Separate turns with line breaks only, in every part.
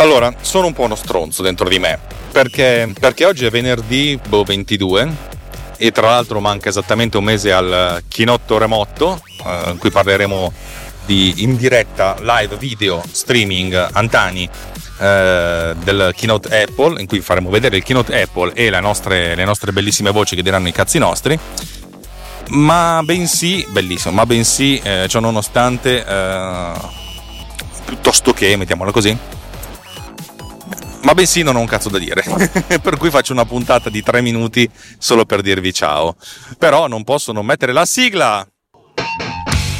Allora, sono un po' uno stronzo dentro di me, perché, perché oggi è venerdì boh, 22 e tra l'altro manca esattamente un mese al chinotto remoto, eh, in cui parleremo di in diretta live video streaming Antani eh, del keynote Apple, in cui faremo vedere il keynote Apple e le nostre, le nostre bellissime voci che diranno i cazzi nostri. Ma bensì, bellissimo, ma bensì, eh, ciò nonostante, eh, piuttosto che, mettiamola così, ma bensì non ho un cazzo da dire, per cui faccio una puntata di tre minuti solo per dirvi ciao. Però non posso non mettere la sigla.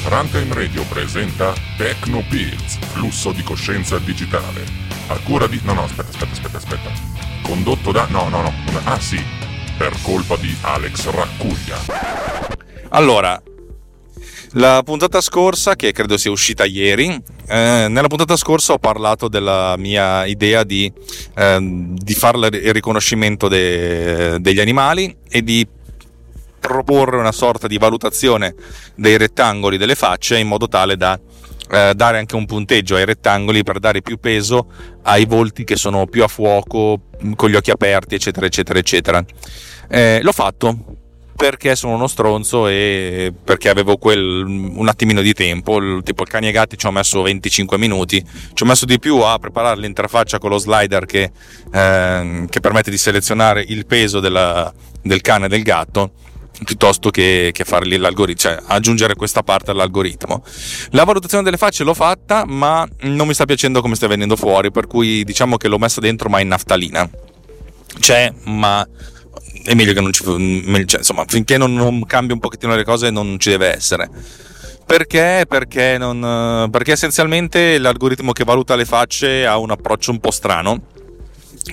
Runtime Radio presenta Pills, flusso di coscienza digitale. A cura di... No, no, aspetta, aspetta, aspetta, aspetta. Condotto da... No, no, no. Ah sì, per colpa di Alex Raccuglia.
Allora, la puntata scorsa, che credo sia uscita ieri, eh, nella puntata scorsa ho parlato della mia idea di, eh, di fare il riconoscimento de, degli animali e di proporre una sorta di valutazione dei rettangoli delle facce in modo tale da eh, dare anche un punteggio ai rettangoli per dare più peso ai volti che sono più a fuoco, con gli occhi aperti, eccetera, eccetera, eccetera. Eh, l'ho fatto perché sono uno stronzo e perché avevo quel, un attimino di tempo, tipo il cani e gatti ci ho messo 25 minuti, ci ho messo di più a preparare l'interfaccia con lo slider che, eh, che permette di selezionare il peso della, del cane e del gatto piuttosto che, che fargli l'algoritmo, cioè aggiungere questa parte all'algoritmo. La valutazione delle facce l'ho fatta, ma non mi sta piacendo come sta venendo fuori, per cui diciamo che l'ho messa dentro ma in naftalina. C'è, ma è meglio che non ci cioè, insomma finché non, non cambia un pochettino le cose non ci deve essere perché? Perché, non, perché essenzialmente l'algoritmo che valuta le facce ha un approccio un po' strano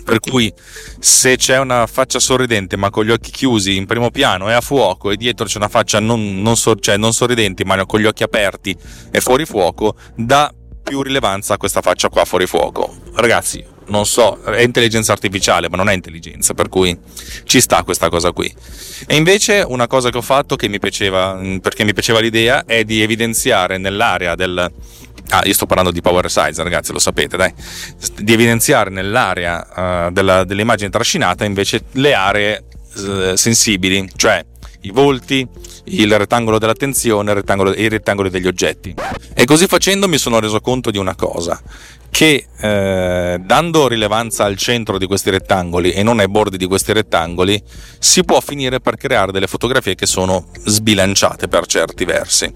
per cui se c'è una faccia sorridente ma con gli occhi chiusi in primo piano e a fuoco e dietro c'è una faccia non, non, so, cioè non sorridente ma con gli occhi aperti e fuori fuoco dà più rilevanza a questa faccia qua fuori fuoco ragazzi non so, è intelligenza artificiale, ma non è intelligenza, per cui ci sta questa cosa qui. E invece una cosa che ho fatto che mi piaceva, perché mi piaceva l'idea, è di evidenziare nell'area del... Ah, io sto parlando di power size, ragazzi, lo sapete, dai. Di evidenziare nell'area uh, della, dell'immagine trascinata invece le aree uh, sensibili, cioè i volti, il rettangolo dell'attenzione e i rettangoli degli oggetti. E così facendo mi sono reso conto di una cosa, che eh, dando rilevanza al centro di questi rettangoli e non ai bordi di questi rettangoli si può finire per creare delle fotografie che sono sbilanciate per certi versi.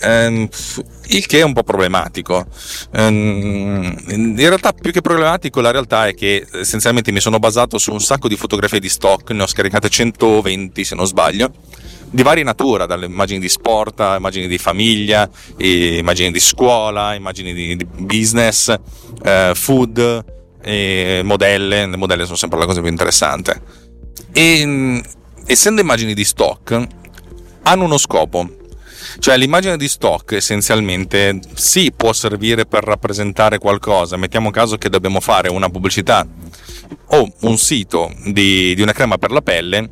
Eh, il che è un po' problematico. Eh, in realtà, più che problematico, la realtà è che essenzialmente mi sono basato su un sacco di fotografie di stock, ne ho scaricate 120 se non sbaglio di varia natura, dalle immagini di sport immagini di famiglia, immagini di scuola, immagini di, business, eh, food, e modelle. Le modelle sono sempre la cosa più interessante. E essendo immagini di stock, hanno uno scopo. Cioè l'immagine di stock essenzialmente sì può servire per rappresentare qualcosa, mettiamo caso che dobbiamo fare una pubblicità o un sito di, di una crema per la pelle,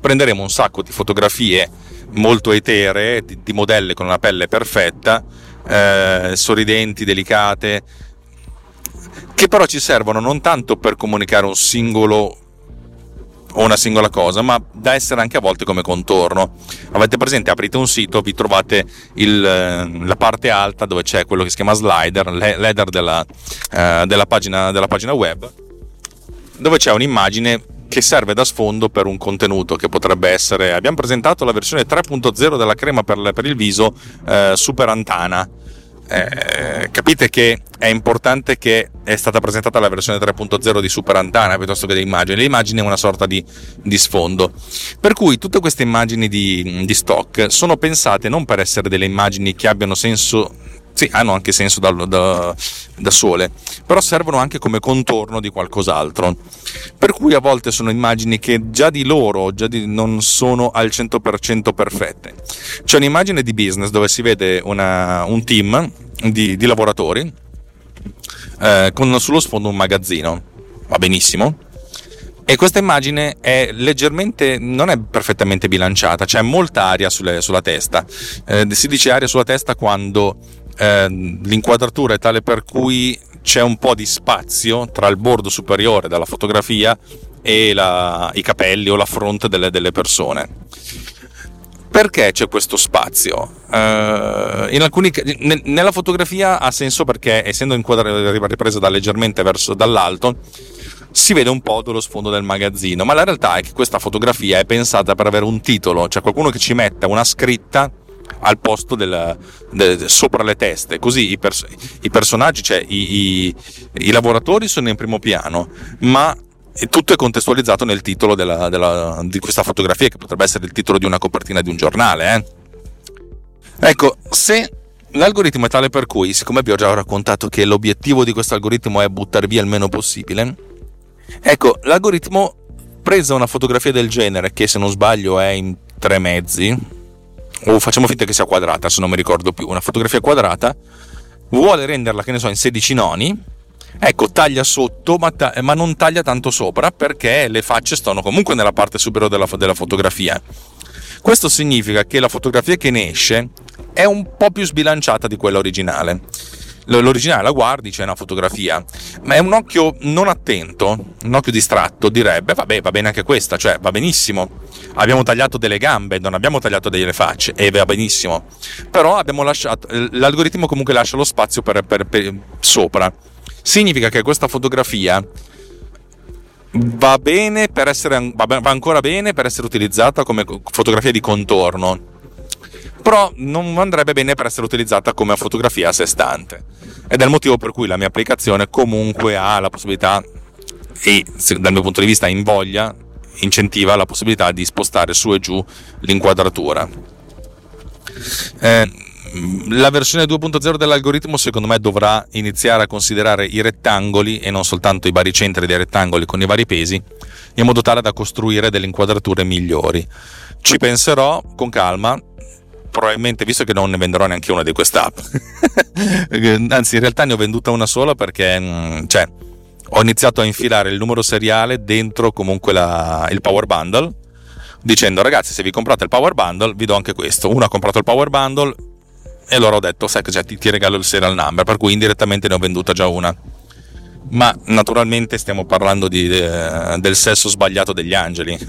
prenderemo un sacco di fotografie molto eteree di, di modelle con una pelle perfetta, eh, sorridenti, delicate, che però ci servono non tanto per comunicare un singolo o una singola cosa, ma da essere anche a volte come contorno. Avete presente, aprite un sito, vi trovate il, eh, la parte alta dove c'è quello che si chiama slider, l'header della, uh, della, pagina, della pagina web, dove c'è un'immagine che serve da sfondo per un contenuto che potrebbe essere. Abbiamo presentato la versione 3.0 della crema per, per il viso eh, Super Antana. Eh, capite che è importante che è stata presentata la versione 3.0 di Super Antana piuttosto che dell'immagine. L'immagine è una sorta di, di sfondo. Per cui tutte queste immagini di, di stock sono pensate non per essere delle immagini che abbiano senso sì, hanno anche senso da, da, da, sole, però servono anche come contorno di qualcos'altro. Per cui a volte sono immagini che già di loro già di, non sono al 100% perfette. C'è un'immagine di business dove si vede una, un team di, di lavoratori eh, con sullo sfondo un magazzino. Va benissimo e questa immagine è leggermente, non è perfettamente bilanciata, c'è molta aria sulle, sulla testa. Eh, si dice aria sulla testa quando eh, l'inquadratura è tale per cui c'è un po' di spazio tra il bordo superiore della fotografia e la, i capelli o la fronte delle, delle persone. Perché c'è questo spazio? Uh, alcuni, ne, nella fotografia ha senso perché, essendo ripresa da leggermente verso dall'alto, si vede un po' dello sfondo del magazzino. Ma la realtà è che questa fotografia è pensata per avere un titolo, cioè qualcuno che ci metta una scritta al posto del, del, sopra le teste. Così i, pers- i personaggi, cioè i, i, i, lavoratori sono in primo piano, ma tutto è contestualizzato nel titolo della, della, di questa fotografia, che potrebbe essere il titolo di una copertina di un giornale. Eh? Ecco, se l'algoritmo è tale per cui, siccome vi ho già raccontato che l'obiettivo di questo algoritmo è buttare via il meno possibile, ecco, l'algoritmo presa una fotografia del genere, che se non sbaglio è in tre mezzi, o facciamo finta che sia quadrata, se non mi ricordo più, una fotografia quadrata, vuole renderla, che ne so, in 16 noni, ecco, taglia sotto, ma, ta- ma, non taglia tanto sopra perché le facce stanno comunque nella parte superiore della, della fotografia. Questo significa che la fotografia che ne esce è un po' più sbilanciata di quella originale l'originale la guardi, c'è una fotografia, ma è un occhio non attento, un occhio distratto, direbbe, vabbè, va bene anche questa, cioè va benissimo. Abbiamo tagliato delle gambe, non abbiamo tagliato delle facce, e va benissimo. Però lasciato, l'algoritmo comunque lascia lo spazio per, per, per sopra. Significa che questa fotografia va bene per essere, va ancora bene per essere utilizzata come fotografia di contorno però non andrebbe bene per essere utilizzata come fotografia a sé stante. Ed è il motivo per cui la mia applicazione comunque ha la possibilità e dal mio punto di vista invoglia, incentiva la possibilità di spostare su e giù l'inquadratura. Eh, la versione 2.0 dell'algoritmo secondo me dovrà iniziare a considerare i rettangoli e non soltanto i baricentri dei rettangoli con i vari pesi in modo tale da costruire delle inquadrature migliori. Ci penserò con calma, probabilmente visto che non ne venderò neanche una di queste app anzi in realtà ne ho venduta una sola perché mm, cioè, ho iniziato a infilare il numero seriale dentro comunque la, il power bundle dicendo ragazzi se vi comprate il power bundle vi do anche questo uno ha comprato il power bundle e allora ho detto sai che ti, regalo il serial number per cui indirettamente ne ho venduta già una. Ma naturalmente stiamo parlando di, eh, del sesso sbagliato degli angeli.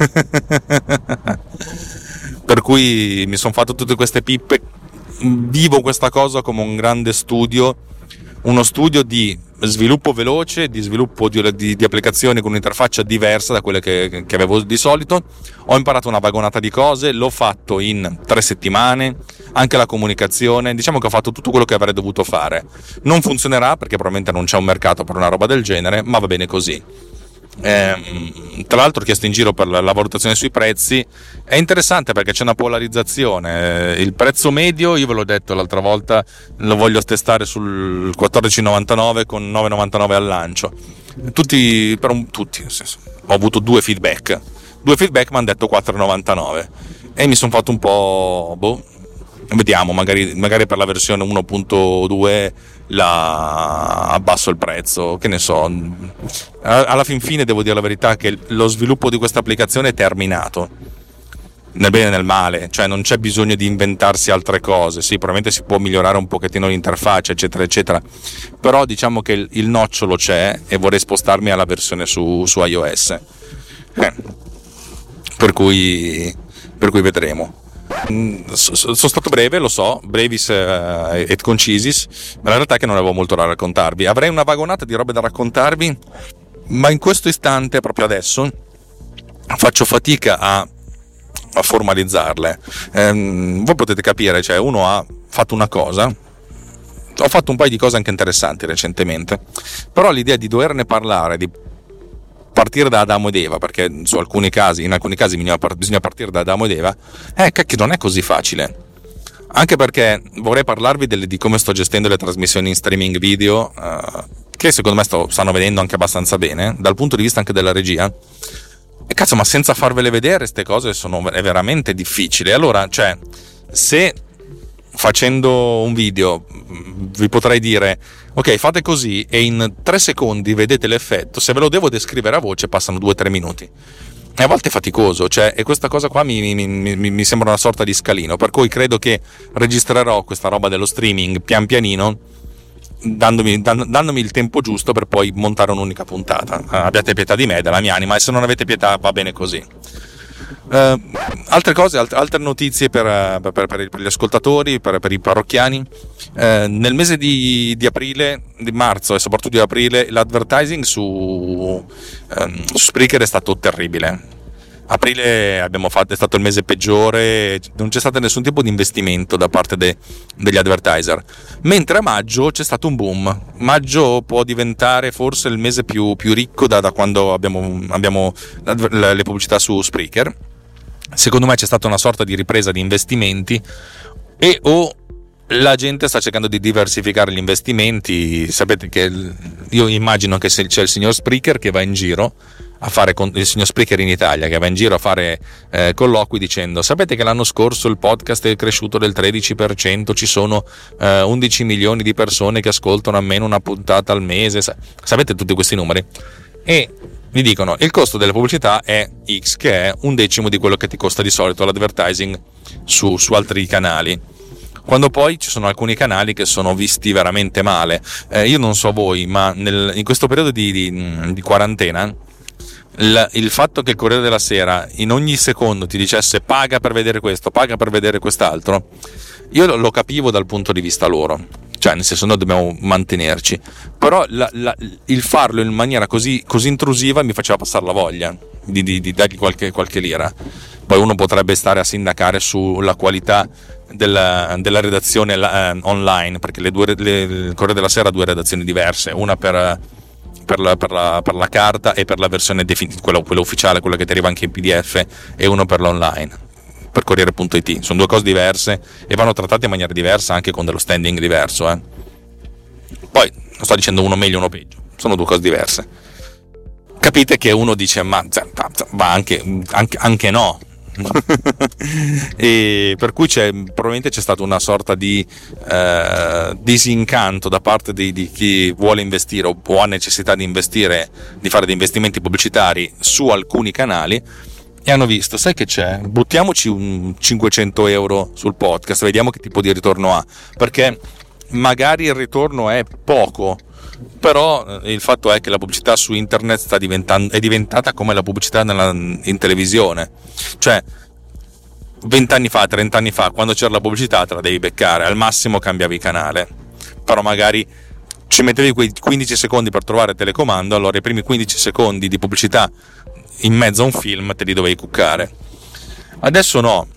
Per cui mi sono fatto tutte queste pippe. Vivo questa cosa come un grande studio uno studio di sviluppo veloce, di sviluppo di, di, di applicazioni con un'interfaccia diversa da quelle che, che, avevo di solito. Ho imparato una vagonata di cose, l'ho fatto in tre settimane, anche la comunicazione, diciamo che ho fatto tutto quello che avrei dovuto fare. Non funzionerà perché probabilmente non c'è un mercato per una roba del genere, ma va bene così. Eh, tra l'altro ho chiesto in giro per la, valutazione sui prezzi. È interessante perché c'è una polarizzazione. Il prezzo medio io ve l'ho detto l'altra volta lo voglio testare sul 14,99 con 9,99 al lancio. Tutti, per un, tutti senso, ho avuto due feedback. Due feedback mi hanno detto 4,99 e mi sono fatto un po' boh, vediamo magari, magari per la versione 1.2 la abbasso il prezzo, che ne so. Alla fin fine devo dire la verità che lo sviluppo di questa applicazione è terminato. Nel bene e nel male, cioè non c'è bisogno di inventarsi altre cose. Sì, probabilmente si può migliorare un pochettino l'interfaccia, eccetera, eccetera. Però diciamo che il, nocciolo c'è e vorrei spostarmi alla versione su, su iOS. Eh. Per, cui, per cui vedremo. Mm, sono stato breve, lo so, brevis eh, et concisis, ma la realtà è che non avevo molto da raccontarvi. Avrei una vagonata di robe da raccontarvi, ma in questo istante, proprio adesso, faccio fatica a, a formalizzarle. Ehm, voi potete capire, cioè uno ha fatto una cosa, ho fatto un paio di cose anche interessanti recentemente, però l'idea di doverne parlare, di partire da Adamo ed Eva, perché alcuni casi, in alcuni casi bisogna partire da Adamo ed Eva, eh, cacchio, non è così facile. Anche perché vorrei parlarvi delle, di come sto gestendo le trasmissioni in streaming video, uh, che secondo me sto, stanno vedendo anche abbastanza bene, dal punto di vista anche della regia. E cazzo, ma senza farvele vedere queste cose sono, è veramente difficile. Allora, cioè, se facendo un video vi potrei dire ok fate così e in tre secondi vedete l'effetto se ve lo devo descrivere a voce passano due o tre minuti e a volte è faticoso, cioè, e questa cosa qua mi, mi, mi, mi, sembra una sorta di scalino, per cui credo che registrerò questa roba dello streaming pian pianino, dandomi, dan, dandomi il tempo giusto per poi montare un'unica puntata. Abbiate pietà di me, della mia anima, e se non avete pietà va bene così. Uh, altre cose, alt- altre notizie per, per, per, per, gli ascoltatori, per, i parrocchiani. Uh, nel mese di, di, aprile, di marzo e soprattutto di aprile, l'advertising su, um, su Spreaker è stato terribile. Aprile fatto, è stato il mese peggiore, non c'è stato nessun tipo di investimento da parte de, degli advertiser. Mentre a maggio c'è stato un boom. Maggio può diventare forse il mese più, più ricco da, da, quando abbiamo, abbiamo le pubblicità su Spreaker secondo me c'è stata una sorta di ripresa di investimenti e o la gente sta cercando di diversificare gli investimenti. Sapete che io immagino che c'è il signor Spreaker che va in giro a fare il signor Spreaker in Italia che va in giro a fare eh, colloqui dicendo sapete che l'anno scorso il podcast è cresciuto del 13% ci sono eh, 11 milioni di persone che ascoltano almeno una puntata al mese sapete tutti questi numeri e mi dicono il costo delle pubblicità è X, che è un decimo di quello che ti costa di solito l'advertising su, su altri canali. Quando poi ci sono alcuni canali che sono visti veramente male. Eh, io non so voi, ma nel, in questo periodo di, di, di quarantena il, il, fatto che il Corriere della Sera in ogni secondo ti dicesse paga per vedere questo, paga per vedere quest'altro, io lo, lo capivo dal punto di vista loro cioè nel senso noi dobbiamo mantenerci, però la, la, il farlo in maniera così, così, intrusiva mi faceva passare la voglia di, di, di dargli qualche, qualche, lira. Poi uno potrebbe stare a sindacare sulla qualità della, della redazione eh, online, perché le due, le, il Corriere della Sera ha due redazioni diverse, una per, per, la, per, la, per la, carta e per la versione definitiva, quella, quella ufficiale, quella che ti arriva anche in PDF, e uno per l'online per Corriere.it. Sono due cose diverse e vanno trattate in maniera diversa anche con dello standing diverso. Eh. Poi non sto dicendo uno meglio o uno peggio, sono due cose diverse. Capite che uno dice ma va anche, anche, anche no, e per cui c'è, probabilmente c'è stata una sorta di eh, disincanto da parte di, di, chi vuole investire o ha necessità di investire, di fare dei investimenti pubblicitari su alcuni canali e hanno visto, sai che c'è? Buttiamoci un 500 euro sul podcast, vediamo che tipo di ritorno ha, perché magari il ritorno è poco, però eh, il fatto è che la pubblicità su internet è diventata come la pubblicità nella, in televisione, cioè 20 anni fa, 30 anni fa, quando c'era la pubblicità te la devi beccare, al massimo cambiavi canale, però magari ci mettevi quei 15 secondi per trovare telecomando, allora i primi 15 secondi di pubblicità in mezzo a un film te li dovevi cuccare. Adesso no,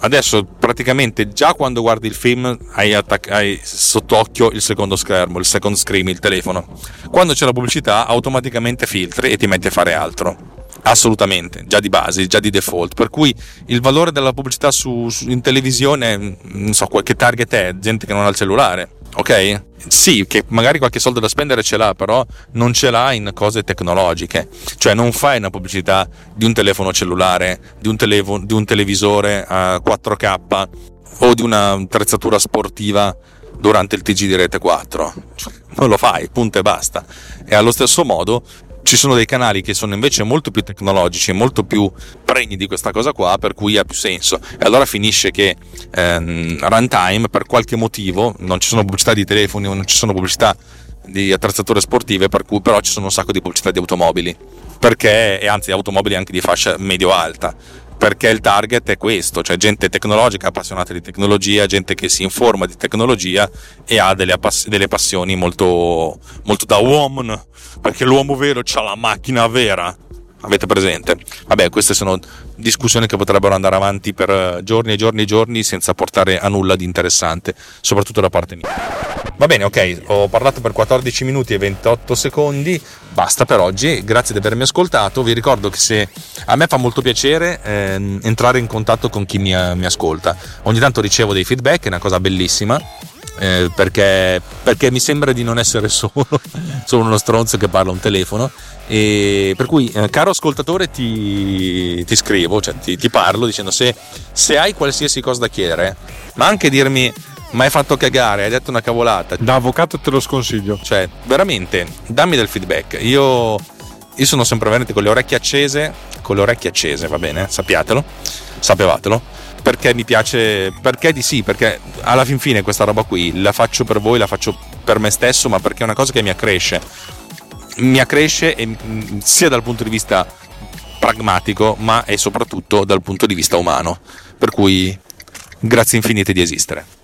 adesso praticamente già quando guardi il film hai, attac- hai sott'occhio il secondo schermo, il second screen, il telefono. Quando c'è la pubblicità automaticamente filtri e ti metti a fare altro. Assolutamente, già di base, già di default. Per cui il valore della pubblicità su, su, in televisione, non so che target è, gente che non ha il cellulare ok? Sì, che magari qualche soldo da spendere ce l'ha, però non ce l'ha in cose tecnologiche. Cioè non fai una pubblicità di un telefono cellulare, di un, televo- di un televisore a 4K o di un'attrezzatura sportiva durante il TG di Rete 4. Cioè, non lo fai, punto e basta. E allo stesso modo ci sono dei canali che sono invece molto più tecnologici e molto più pregni di questa cosa qua, per cui ha più senso. E allora finisce che ehm, runtime, per qualche motivo, non ci sono pubblicità di telefoni, non ci sono pubblicità di attrezzature sportive, per cui però ci sono un sacco di pubblicità di automobili, perché, e anzi automobili anche di fascia medio-alta, perché il target è questo, cioè gente tecnologica appassionata di tecnologia, gente che si informa di tecnologia e ha delle, appass- delle passioni molto, molto da uomo, perché l'uomo vero ha la macchina vera. Avete presente? Vabbè, queste sono discussioni che potrebbero andare avanti per eh, giorni e giorni e giorni senza portare a nulla di interessante, soprattutto da parte mia. Va bene, ok, ho parlato per 14 minuti e 28 secondi, basta per oggi, grazie di avermi ascoltato, vi ricordo che se a me fa molto piacere eh, entrare in contatto con chi mi, mi ascolta, ogni tanto ricevo dei feedback, è una cosa bellissima, eh, perché, perché, mi sembra di non essere solo, solo uno stronzo che parla un telefono. E per cui, eh, caro ascoltatore, ti, ti scrivo, cioè ti, ti parlo dicendo se, se, hai qualsiasi cosa da chiedere, ma anche dirmi. Ma hai fatto cagare, hai detto una cavolata.
Da avvocato te lo sconsiglio.
Cioè, veramente, dammi del feedback. Io, io sono sempre veramente con le orecchie accese con le orecchie accese, va bene? Sappiatelo, sapevatelo. Perché mi piace, perché di sì, perché alla fin fine questa roba qui la faccio per voi, la faccio per me stesso, ma perché è una cosa che mi accresce. Mi accresce e, mm, sia dal punto di vista pragmatico, ma e soprattutto dal punto di vista umano. Per cui grazie infinite di esistere.